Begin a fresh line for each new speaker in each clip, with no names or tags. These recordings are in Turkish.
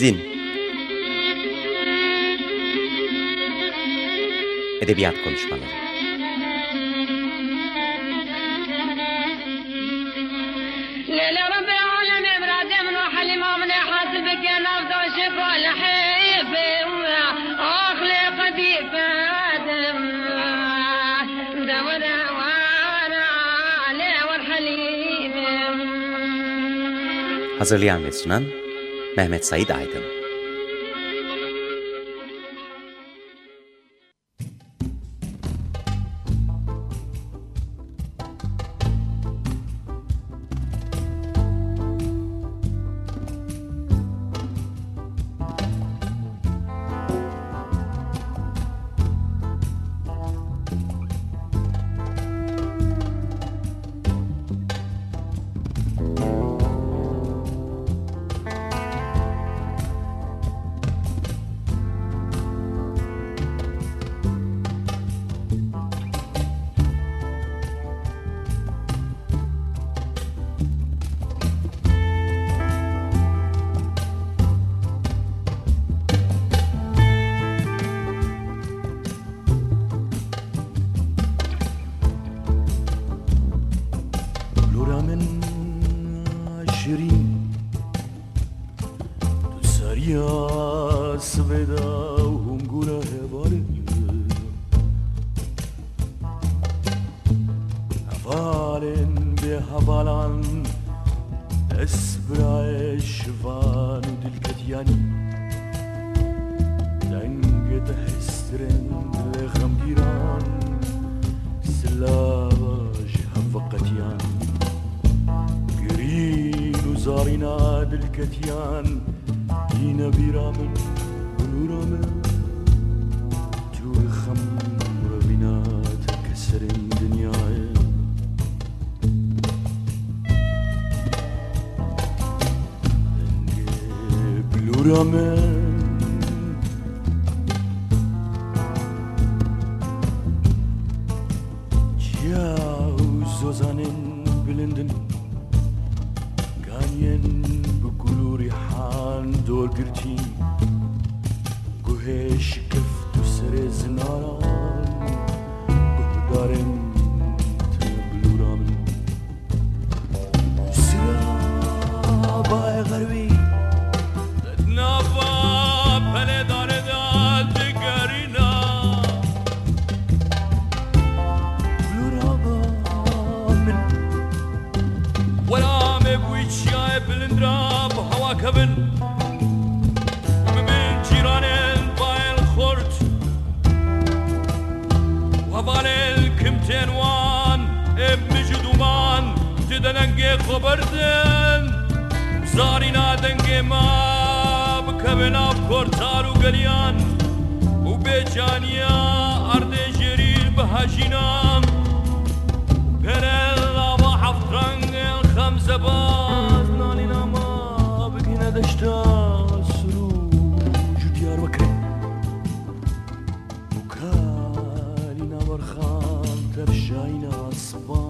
Zin. Edebiyat Konuşmaları. Hazırlayan ve sunan Mehmet Said Aydın
بهفالان اسبرا شفان دلكتياني دنگ تحسرن لغم گیران سلاج هفقتيان قرين وزارنا دلكتيان دينا بيرامن ونورامن جور خمر بنا تكسر جورمه Ja, so seinen blinden Ganyen بقلوري حان دور گرتیم گوهش گفت و سر وردن زاری نادنگ ما بکه به ناب کرتار و گلیان و به ارد جریر به هجینام پرل حفت رنگ خمزه باز نالی ناما بگینه دشتا سرو جدیار وکره وکالی نبرخان تر شاین اسبان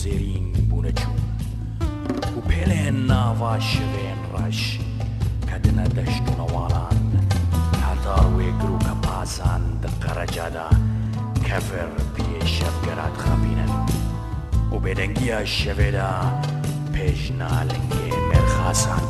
سۆر و زێرین بوونەچوو و پێلێن ناوا شوێن ڕەش کە دنە دەشت و نەواڵان هەتار وێگر و کە پاسان دقەرەجادا کەفر پێ شەفگەرات خەبینن و بێدەنگیە شەوێدا پێش نالنگێ مێرخاسان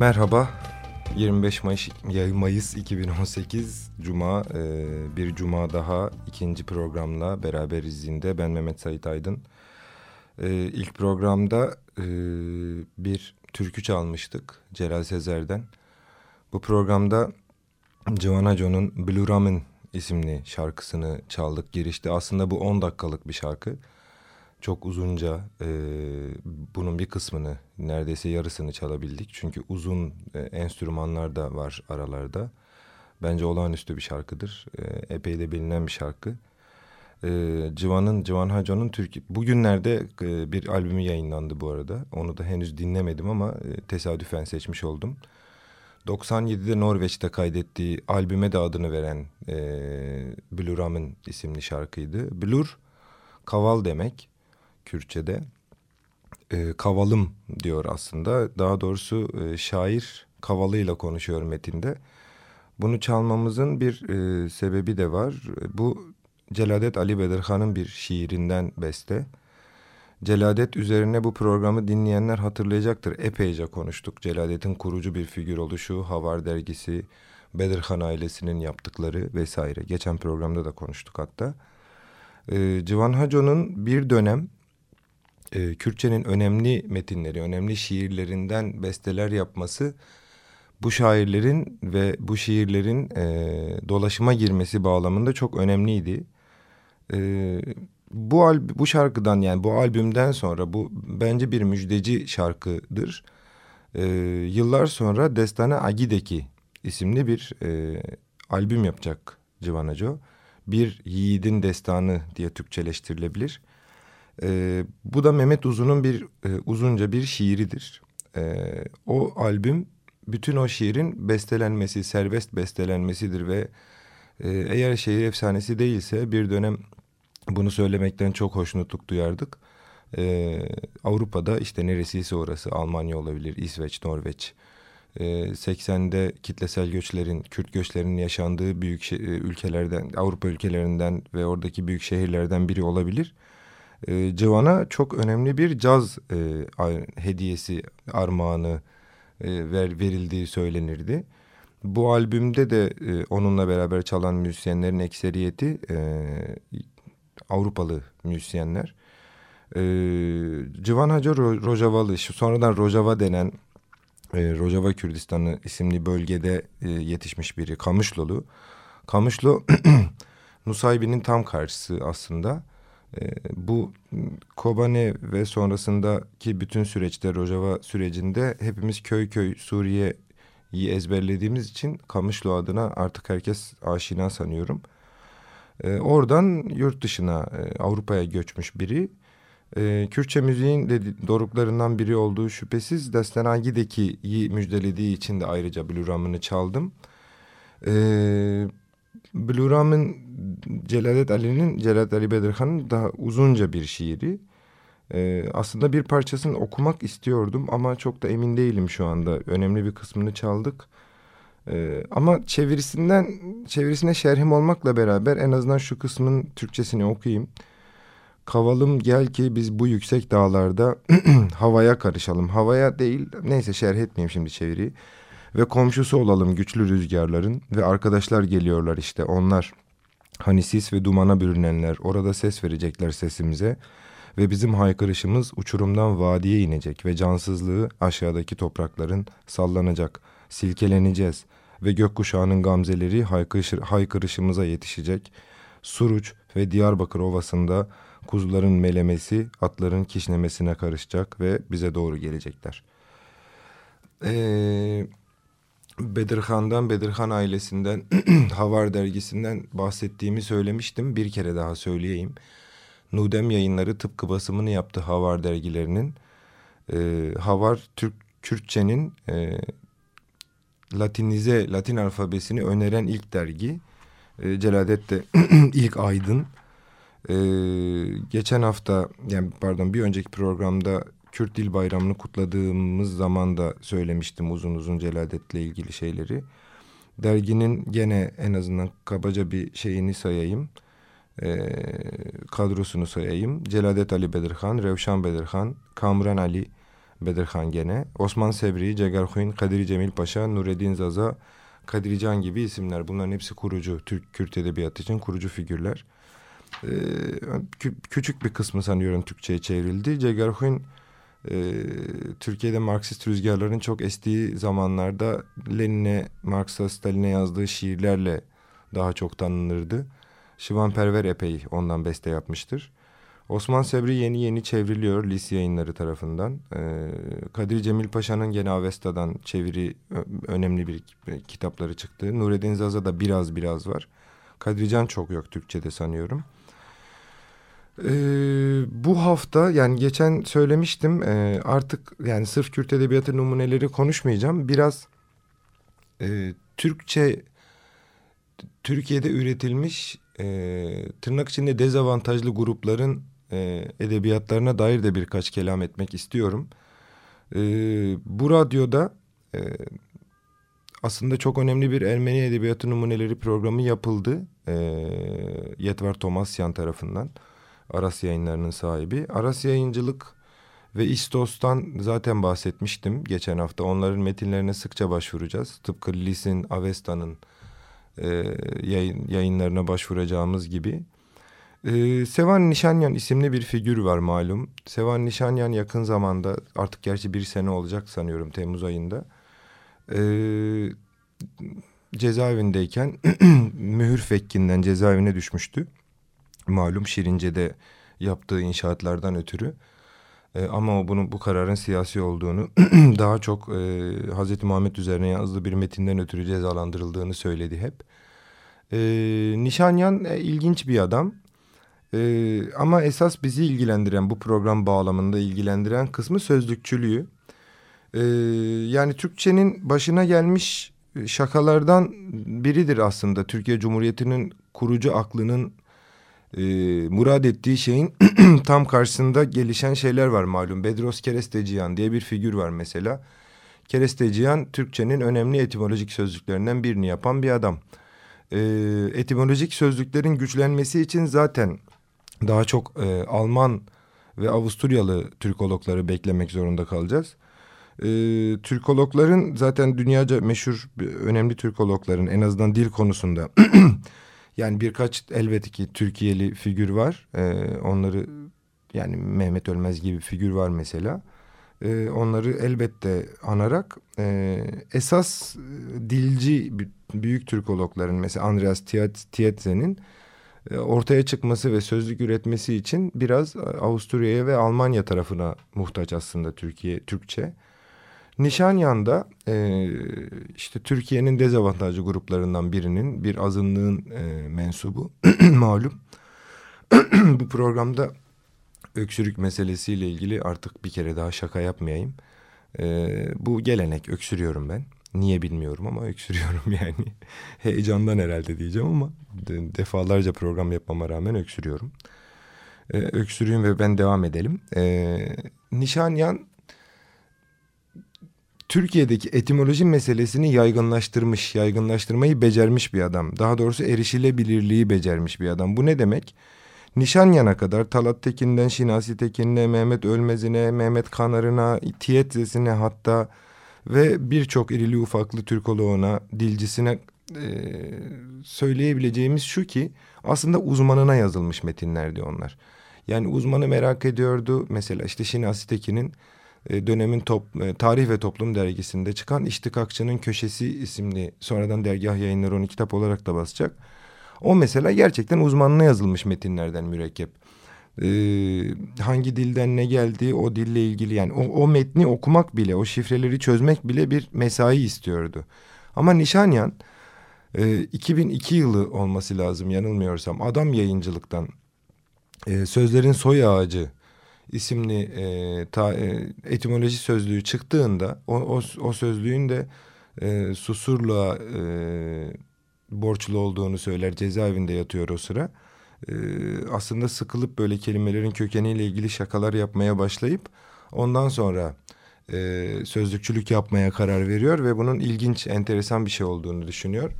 Merhaba. 25 Mayıs, Mayıs 2018 Cuma e, bir Cuma daha ikinci programla beraberiz yine. Ben Mehmet Sait Aydın. E, ilk programda e, bir türkü çalmıştık Celal Sezer'den. Bu programda Joanna John'un Blue Ramen isimli şarkısını çaldık girişte. Aslında bu 10 dakikalık bir şarkı çok uzunca e, bunun bir kısmını neredeyse yarısını çalabildik. Çünkü uzun e, enstrümanlar da var aralarda. Bence olağanüstü bir şarkıdır. E, epey de bilinen bir şarkı. E, Civan'ın, Civan Hacan'ın Türkiye... Bugünlerde e, bir albümü yayınlandı bu arada. Onu da henüz dinlemedim ama e, tesadüfen seçmiş oldum. 97'de Norveç'te kaydettiği albüme de adını veren e, Blur Ramen isimli şarkıydı. Blur, kaval demek. Kürtçe'de. E, kavalım diyor aslında. Daha doğrusu e, şair kavalıyla konuşuyor metinde. Bunu çalmamızın bir e, sebebi de var. Bu Celadet Ali Bedirhan'ın bir şiirinden beste. Celadet üzerine bu programı dinleyenler hatırlayacaktır. Epeyce konuştuk. Celadet'in kurucu bir figür oluşu, Havar dergisi, Bedirhan ailesinin yaptıkları vesaire. Geçen programda da konuştuk hatta. Ee, Civan Haco'nun bir dönem e, Kürtçenin önemli metinleri, önemli şiirlerinden besteler yapması bu şairlerin ve bu şiirlerin e, dolaşıma girmesi bağlamında çok önemliydi. E, bu bu şarkıdan yani bu albümden sonra bu bence bir müjdeci şarkıdır. E, yıllar sonra Destane Agideki isimli bir e, albüm yapacak Civanaco. Bir Yiğidin Destanı diye Türkçeleştirilebilir. E, bu da Mehmet Uzun'un bir e, uzunca bir şiiridir. E, o albüm bütün o şiirin bestelenmesi, serbest bestelenmesidir ve e, eğer şehir efsanesi değilse bir dönem bunu söylemekten çok hoşnutluk duyardık. E, Avrupa'da işte neresiyse orası Almanya olabilir, İsveç, Norveç. E, 80'de kitlesel göçlerin, Kürt göçlerinin yaşandığı büyük ülkelerden, Avrupa ülkelerinden ve oradaki büyük şehirlerden biri olabilir e, Civan'a çok önemli bir caz e, hediyesi armağanı e, ver, verildiği söylenirdi. Bu albümde de e, onunla beraber çalan müzisyenlerin ekseriyeti e, Avrupalı müzisyenler. E, Civan Hacı Ro Rojavalı, sonradan Rojava denen e, Rojava Kürdistanı isimli bölgede e, yetişmiş biri. Kamışlolu. Kamışlı Nusaybi'nin tam karşısı aslında. E, bu Kobane ve sonrasındaki bütün süreçte Rojava sürecinde hepimiz köy köy Suriye'yi ezberlediğimiz için Kamışlı adına artık herkes aşina sanıyorum. E, oradan yurt dışına e, Avrupa'ya göçmüş biri. E, Kürtçe müziğin doruklarından biri olduğu şüphesiz Destenagi'deki'yi müjdelediği için de ayrıca Blue çaldım. E, Blue Ram'ın Celalet Ali'nin, Celalet Ali Bedirhan'ın daha uzunca bir şiiri. Ee, aslında bir parçasını okumak istiyordum ama çok da emin değilim şu anda. Önemli bir kısmını çaldık. Ee, ama çevirisinden, çevirisine şerhim olmakla beraber en azından şu kısmın Türkçesini okuyayım. Kavalım gel ki biz bu yüksek dağlarda havaya karışalım. Havaya değil, neyse şerh etmeyeyim şimdi çeviriyi. Ve komşusu olalım güçlü rüzgarların ve arkadaşlar geliyorlar işte onlar. Hani sis ve dumana bürünenler orada ses verecekler sesimize ve bizim haykırışımız uçurumdan vadiye inecek ve cansızlığı aşağıdaki toprakların sallanacak. Silkeleneceğiz. ve gökkuşağının gamzeleri haykırış, haykırışımıza yetişecek. Suruç ve Diyarbakır Ovası'nda kuzuların melemesi atların kişnemesine karışacak ve bize doğru gelecekler. Ee, Bedirhan'dan, Bedirhan ailesinden, Havar dergisinden bahsettiğimi söylemiştim. Bir kere daha söyleyeyim. Nudem yayınları tıpkı basımını yaptı Havar dergilerinin. Ee, Havar Türk Kürtçenin e, Latinize, Latin alfabesini öneren ilk dergi. E, Celadet de ilk aydın. E, geçen hafta, yani pardon bir önceki programda Kürt Dil Bayramı'nı kutladığımız zaman da söylemiştim uzun uzun Celadet'le ilgili şeyleri. Derginin gene en azından kabaca bir şeyini sayayım. E, kadrosunu sayayım. Celadet Ali Bedirhan, Revşan Bedirhan, Kamran Ali Bedirhan gene, Osman Sevri, Cegarhuyn, Kadir Cemil Paşa, Nureddin Zaza, Kadir Can gibi isimler. Bunların hepsi kurucu, Türk Kürt Edebiyatı için kurucu figürler. Ee, kü küçük bir kısmı sanıyorum Türkçe'ye çevrildi. Cegarhuyn e, Türkiye'de Marksist rüzgarların çok estiği zamanlarda Lenin'e, Marx'a, Stalin'e yazdığı şiirlerle daha çok tanınırdı. Şivan Perver epey ondan beste yapmıştır. Osman Sebri yeni yeni çevriliyor Lis yayınları tarafından. Ee, Kadir Cemil Paşa'nın gene Avesta'dan çeviri önemli bir kitapları çıktı. Nureddin Zaza da biraz biraz var. Kadrican çok yok Türkçe'de sanıyorum. Ee, bu hafta yani geçen söylemiştim e, artık yani sırf Kürt Edebiyatı numuneleri konuşmayacağım. Biraz e, Türkçe Türkiye'de üretilmiş e, tırnak içinde dezavantajlı grupların e, edebiyatlarına dair de birkaç kelam etmek istiyorum. E, bu radyoda e, aslında çok önemli bir Ermeni Edebiyatı Numuneleri programı yapıldı. E, Yetvar Tomasyan tarafından. Aras yayınlarının sahibi. Aras Yayıncılık ve İstos'tan zaten bahsetmiştim geçen hafta. Onların metinlerine sıkça başvuracağız. Tıpkı Lis'in, Avesta'nın e, yayın, yayınlarına başvuracağımız gibi. Ee, Sevan Nişanyan isimli bir figür var malum. Sevan Nişanyan yakın zamanda artık gerçi bir sene olacak sanıyorum Temmuz ayında. Ee, cezaevindeyken mühür fekkinden cezaevine düşmüştü. Malum Şirince'de yaptığı inşaatlardan ötürü. Ee, ama o bunun bu kararın siyasi olduğunu daha çok e, Hazreti Muhammed üzerine yazdığı bir metinden ötürü cezalandırıldığını söyledi hep. Ee, Nişanyan e, ilginç bir adam. Ee, ama esas bizi ilgilendiren bu program bağlamında ilgilendiren kısmı sözlükçülüğü. Ee, yani Türkçenin başına gelmiş şakalardan biridir aslında. Türkiye Cumhuriyeti'nin kurucu aklının e, murad ettiği şeyin tam karşısında gelişen şeyler var malum. Bedros Keresteciyan diye bir figür var mesela. Keresteciyan Türkçenin önemli etimolojik sözlüklerinden birini yapan bir adam. E, etimolojik sözlüklerin güçlenmesi için zaten daha çok e, Alman ve Avusturyalı Türkologları beklemek zorunda kalacağız. E, Türkologların zaten dünyaca meşhur önemli Türkologların en azından dil konusunda yani birkaç elbette ki Türkiye'li figür var. E, onları yani Mehmet Ölmez gibi figür var mesela. E, onları elbette anarak e, esas dilci büyük Türkologların mesela Andreas Tietze'nin e, ortaya çıkması ve sözlük üretmesi için biraz Avusturya'ya ve Almanya tarafına muhtaç aslında Türkiye Türkçe. Nişanyan'da e, işte Türkiye'nin dezavantajlı gruplarından birinin bir azınlığın e, mensubu malum. Bu programda öksürük meselesiyle ilgili artık bir kere daha şaka yapmayayım. E, bu gelenek öksürüyorum ben. Niye bilmiyorum ama öksürüyorum yani. Heyecandan herhalde diyeceğim ama defalarca program yapmama rağmen öksürüyorum. Ee, öksürüyüm ve ben devam edelim. Ee, Nişanyan Türkiye'deki etimoloji meselesini yaygınlaştırmış, yaygınlaştırmayı becermiş bir adam. Daha doğrusu erişilebilirliği becermiş bir adam. Bu ne demek? Nişanyan'a kadar Talat Tekin'den Şinasi Tekin'e, Mehmet Ölmez'ine, Mehmet Kanar'ına, Tiyetzesine hatta ve birçok irili ufaklı Türkoloğuna, dilcisine e, söyleyebileceğimiz şu ki aslında uzmanına yazılmış metinlerdi onlar. Yani uzmanı merak ediyordu. Mesela işte Şinasi Tekin'in dönemin top, e, Tarih ve Toplum dergisinde çıkan İştikakçının Köşesi isimli sonradan dergah yayınları onu kitap olarak da basacak. O mesela gerçekten uzmanına yazılmış metinlerden mürekkep. Ee, hangi dilden ne geldiği o dille ilgili yani o, o metni okumak bile o şifreleri çözmek bile bir mesai istiyordu. Ama Nişanyan e, 2002 yılı olması lazım yanılmıyorsam adam yayıncılıktan e, Sözlerin Soy Ağacı isimli e, ta, e, etimoloji sözlüğü çıktığında o, o, o sözlüğün de e, Susurluğa e, borçlu olduğunu söyler cezaevinde yatıyor o sıra. E, aslında sıkılıp böyle kelimelerin kökeniyle ilgili şakalar yapmaya başlayıp ondan sonra e, sözlükçülük yapmaya karar veriyor ve bunun ilginç enteresan bir şey olduğunu düşünüyor.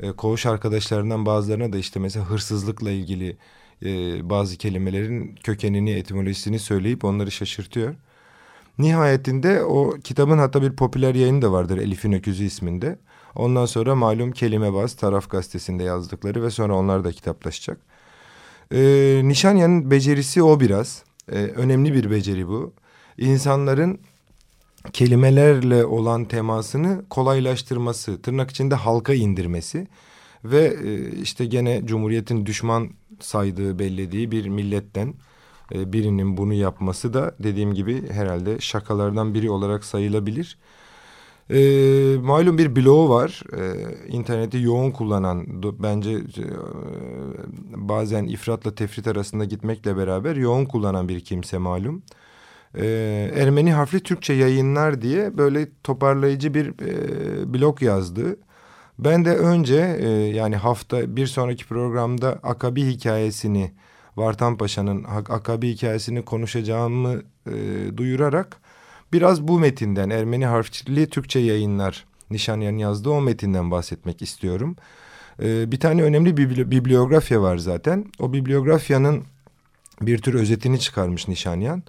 E, koğuş arkadaşlarından bazılarına da işte mesela hırsızlıkla ilgili e, bazı kelimelerin kökenini, etimolojisini söyleyip onları şaşırtıyor. Nihayetinde o kitabın hatta bir popüler yayını da vardır Elif'in Öküzü isminde. Ondan sonra malum Kelimebaz Taraf Gazetesi'nde yazdıkları ve sonra onlar da kitaplaşacak. Ee, Nişanyan'ın becerisi o biraz. Ee, önemli bir beceri bu. İnsanların kelimelerle olan temasını kolaylaştırması, tırnak içinde halka indirmesi ve e, işte gene Cumhuriyet'in düşman saydığı, bellediği bir milletten e, birinin bunu yapması da dediğim gibi herhalde şakalardan biri olarak sayılabilir. E, malum bir bloğu var. E, interneti yoğun kullanan do, bence e, bazen ifratla tefrit arasında gitmekle beraber yoğun kullanan bir kimse malum. E, Ermeni harfli Türkçe yayınlar diye böyle toparlayıcı bir e, blog yazdı. Ben de önce e, yani hafta bir sonraki programda Akabi hikayesini Vartan Paşa'nın Akabi hikayesini konuşacağımı e, duyurarak biraz bu metinden Ermeni harfli Türkçe yayınlar Nişanyan yazdığı o metinden bahsetmek istiyorum. E, bir tane önemli bir bibliografya var zaten. O bibliografyanın bir tür özetini çıkarmış Nişanyan.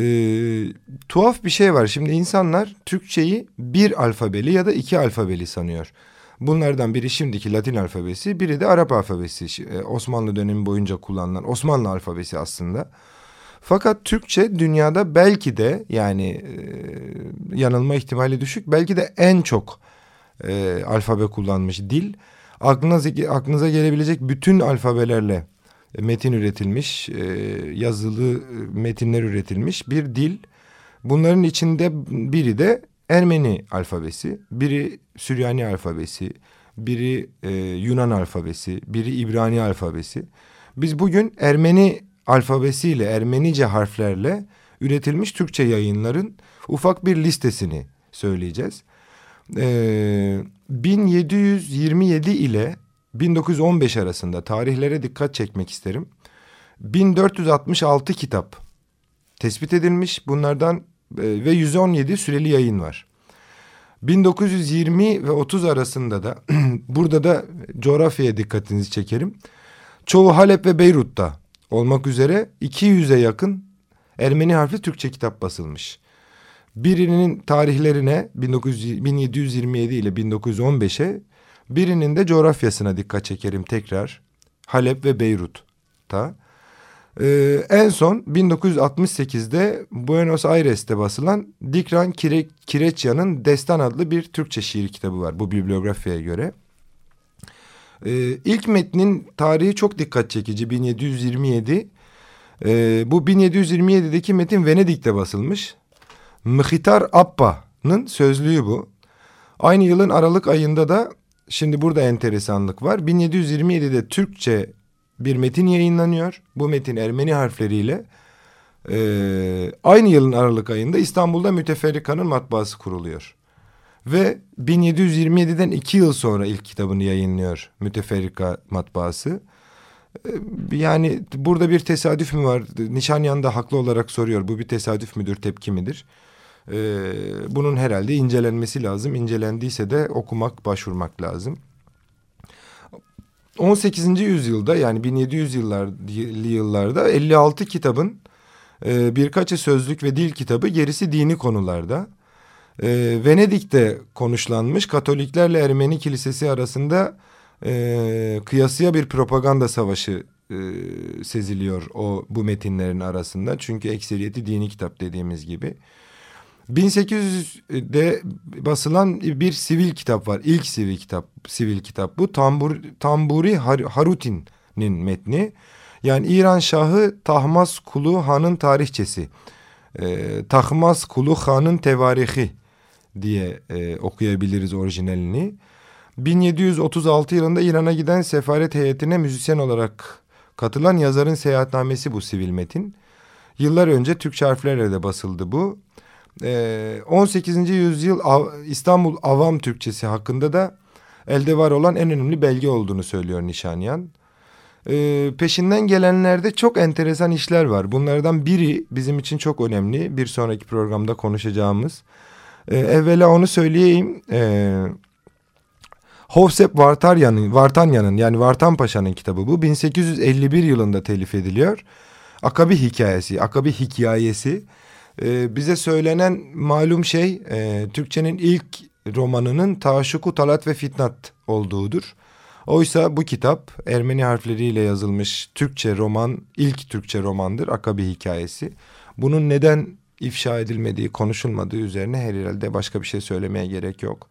E, tuhaf bir şey var. Şimdi insanlar Türkçeyi bir alfabeli ya da iki alfabeli sanıyor. Bunlardan biri şimdiki Latin alfabesi, biri de Arap alfabesi. E, Osmanlı dönemi boyunca kullanılan Osmanlı alfabesi aslında. Fakat Türkçe dünyada belki de yani e, yanılma ihtimali düşük belki de en çok e, alfabe kullanmış dil. Aklınıza, aklınıza gelebilecek bütün alfabelerle metin üretilmiş, e, yazılı e, metinler üretilmiş bir dil. Bunların içinde biri de Ermeni alfabesi, biri Süryani alfabesi, biri e, Yunan alfabesi, biri İbrani alfabesi. Biz bugün Ermeni alfabesiyle, Ermenice harflerle üretilmiş Türkçe yayınların ufak bir listesini söyleyeceğiz. Ee, 1727 ile 1915 arasında tarihlere dikkat çekmek isterim. 1466 kitap tespit edilmiş. Bunlardan ve 117 süreli yayın var. 1920 ve 30 arasında da burada da coğrafyaya dikkatinizi çekerim. Çoğu Halep ve Beyrut'ta olmak üzere 200'e yakın Ermeni harfli Türkçe kitap basılmış. Birinin tarihlerine 1900, 1727 ile 1915'e birinin de coğrafyasına dikkat çekerim tekrar. Halep ve Beyrut'ta. Ee, en son 1968'de Buenos Aires'te basılan Dikran Kire, Kireçya'nın Destan adlı bir Türkçe şiir kitabı var bu bibliografyaya göre. Ee, ilk metnin tarihi çok dikkat çekici 1727. Ee, bu 1727'deki metin Venedik'te basılmış. Mıhitar Appa'nın sözlüğü bu. Aynı yılın Aralık ayında da şimdi burada enteresanlık var. 1727'de Türkçe bir metin yayınlanıyor. Bu metin Ermeni harfleriyle e, aynı yılın Aralık ayında İstanbul'da Müteferrika'nın matbaası kuruluyor. Ve 1727'den iki yıl sonra ilk kitabını yayınlıyor Müteferrika matbaası. E, yani burada bir tesadüf mü var? Nişanyan da haklı olarak soruyor. Bu bir tesadüf müdür, tepki midir? Ee, bunun herhalde incelenmesi lazım. İncelendiyse de okumak, başvurmak lazım. 18. yüzyılda yani 1700 yıllarlı yıllarda 56 kitabın e, birkaçı sözlük ve dil kitabı gerisi dini konularda. E, Venedik'te konuşlanmış Katoliklerle Ermeni Kilisesi arasında e, kıyasıya bir propaganda savaşı e, seziliyor o bu metinlerin arasında. Çünkü ekseriyeti dini kitap dediğimiz gibi. 1800'de basılan bir sivil kitap var. İlk sivil kitap, sivil kitap bu. Tambur, Tamburi Har Harutin'in metni. Yani İran Şahı Tahmas Kulu Han'ın tarihçesi. E, Tahmas Kulu Han'ın tevarihi diye e, okuyabiliriz orijinalini. 1736 yılında İran'a giden sefaret heyetine müzisyen olarak katılan yazarın seyahatnamesi bu sivil metin. Yıllar önce Türkçe harflerle de basıldı bu. Ee, 18. yüzyıl İstanbul Avam Türkçesi hakkında da elde var olan en önemli belge olduğunu söylüyor Nişanyan. Ee, peşinden gelenlerde çok enteresan işler var. Bunlardan biri bizim için çok önemli. Bir sonraki programda konuşacağımız. Ee, evvela onu söyleyeyim. Ee, Hovsep Vartanyan'ın Vartanyan'ın yani Vartan Paşa'nın kitabı bu. 1851 yılında telif ediliyor. Akabi hikayesi, Akabi hikayesi. Ee, bize söylenen malum şey e, Türkçenin ilk romanının Taşuku Talat ve Fitnat olduğudur. Oysa bu kitap Ermeni harfleriyle yazılmış Türkçe roman, ilk Türkçe romandır Akabi hikayesi. Bunun neden ifşa edilmediği, konuşulmadığı üzerine herhalde başka bir şey söylemeye gerek yok.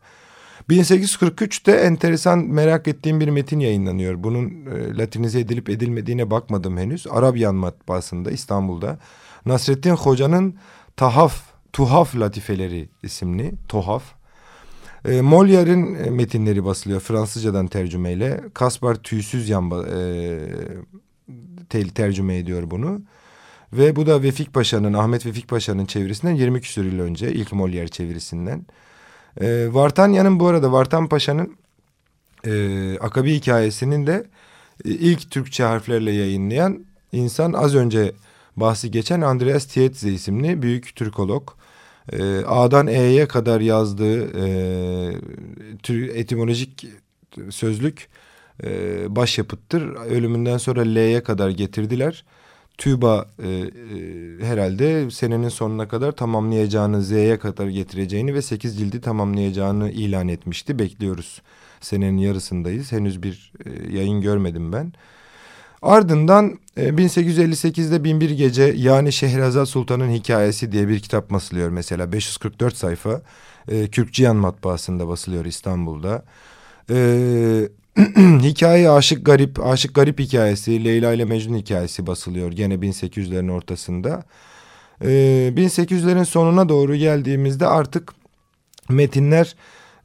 1843'te enteresan merak ettiğim bir metin yayınlanıyor. Bunun e, latinize edilip edilmediğine bakmadım henüz. Arabyan matbaasında İstanbul'da. Nasrettin Hoca'nın Tahaf, Tuhaf Latifeleri isimli, Tuhaf. E, Molière'in e, metinleri basılıyor Fransızcadan tercümeyle. Kaspar Tüysüz Yamba e, tel, tercüme ediyor bunu. Ve bu da Vefik Paşa'nın, Ahmet Vefik Paşa'nın çevirisinden 20 küsur yıl önce ilk Molière çevirisinden. E, Vartanya'nın bu arada Vartan Paşa'nın e, Akabi hikayesinin de e, ilk Türkçe harflerle yayınlayan insan az önce bahsi geçen Andreas Tietze isimli büyük Türkolog. E, A'dan E'ye kadar yazdığı e, etimolojik sözlük e, başyapıttır. Ölümünden sonra L'ye kadar getirdiler. TÜBA e, e, herhalde senenin sonuna kadar tamamlayacağını, Z'ye kadar getireceğini ve 8 cildi tamamlayacağını ilan etmişti. Bekliyoruz. Senenin yarısındayız. Henüz bir e, yayın görmedim ben. Ardından e, 1858'de Binbir Gece yani Şehrazat Sultan'ın hikayesi diye bir kitap basılıyor mesela. 544 sayfa e, Kürkcihan matbaasında basılıyor İstanbul'da. E, hikaye Aşık Garip, Aşık Garip hikayesi, Leyla ile Mecnun hikayesi basılıyor gene 1800'lerin ortasında. Ee, 1800'lerin sonuna doğru geldiğimizde artık metinler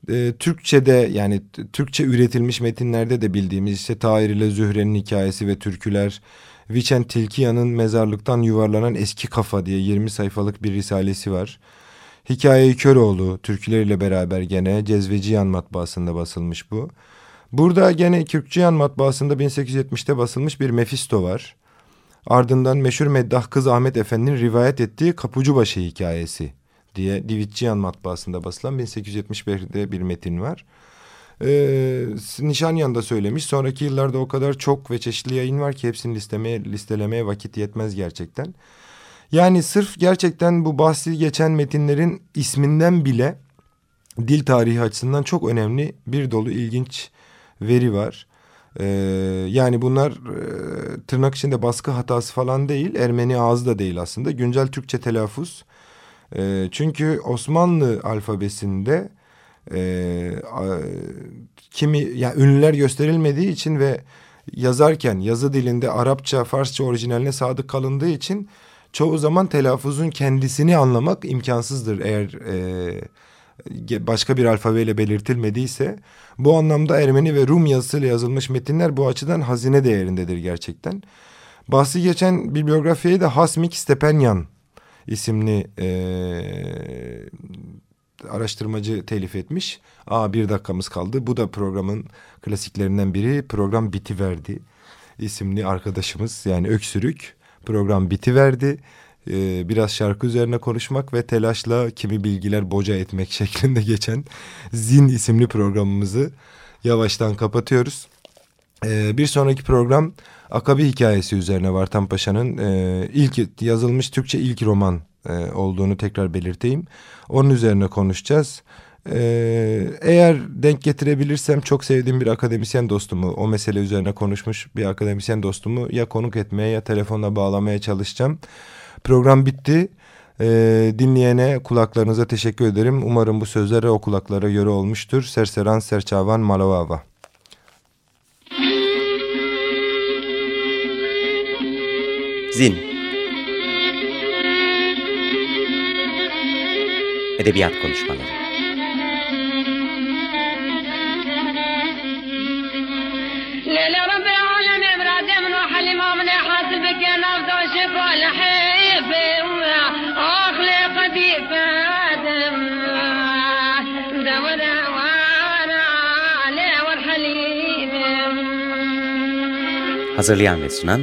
e, Türkçe'de yani Türkçe üretilmiş metinlerde de bildiğimiz işte Tahir ile Zühre'nin hikayesi ve türküler, Viçen Tilkiyan'ın mezarlıktan yuvarlanan eski kafa diye 20 sayfalık bir risalesi var. Hikaye Köroğlu türküleriyle beraber gene Cezveciyan matbaasında basılmış bu. Burada gene Kürkçüyan matbaasında 1870'te basılmış bir Mefisto var. Ardından meşhur meddah kız Ahmet Efendi'nin rivayet ettiği Kapucubaşı hikayesi diye Divitçiyan matbaasında basılan 1871'de bir metin var. Ee, Nişanyan da söylemiş. Sonraki yıllarda o kadar çok ve çeşitli yayın var ki hepsini listemeye, listelemeye vakit yetmez gerçekten. Yani sırf gerçekten bu bahsi geçen metinlerin isminden bile dil tarihi açısından çok önemli bir dolu ilginç veri var. Ee, yani bunlar e, tırnak içinde baskı hatası falan değil. Ermeni ağzı da değil aslında. Güncel Türkçe telaffuz. E, çünkü Osmanlı alfabesinde e, a, kimi yani ünlüler gösterilmediği için ve yazarken yazı dilinde Arapça, Farsça orijinaline sadık kalındığı için çoğu zaman telaffuzun kendisini anlamak imkansızdır eğer e, başka bir alfabeyle belirtilmediyse bu anlamda Ermeni ve Rum yazısıyla yazılmış metinler bu açıdan hazine değerindedir gerçekten. Bahsi geçen bibliografiyi de Hasmik Stepenyan isimli e, araştırmacı telif etmiş. Aa bir dakikamız kaldı. Bu da programın klasiklerinden biri. Program bitiverdi isimli arkadaşımız yani öksürük. Program bitiverdi e, biraz şarkı üzerine konuşmak ve telaşla kimi bilgiler boca etmek şeklinde geçen Zin isimli programımızı yavaştan kapatıyoruz. E, bir sonraki program Akabi hikayesi üzerine Vartan Paşa'nın e, ilk yazılmış Türkçe ilk roman e, olduğunu tekrar belirteyim. Onun üzerine konuşacağız. Ee, eğer denk getirebilirsem çok sevdiğim bir akademisyen dostumu, o mesele üzerine konuşmuş bir akademisyen dostumu ya konuk etmeye ya telefonla bağlamaya çalışacağım. Program bitti. E, dinleyene kulaklarınıza teşekkür ederim. Umarım bu sözlere o kulaklara göre olmuştur. Serseran Serçavan Malovava.
Zin. Edebiyat Konuşmaları. Hazırlayan ve sunan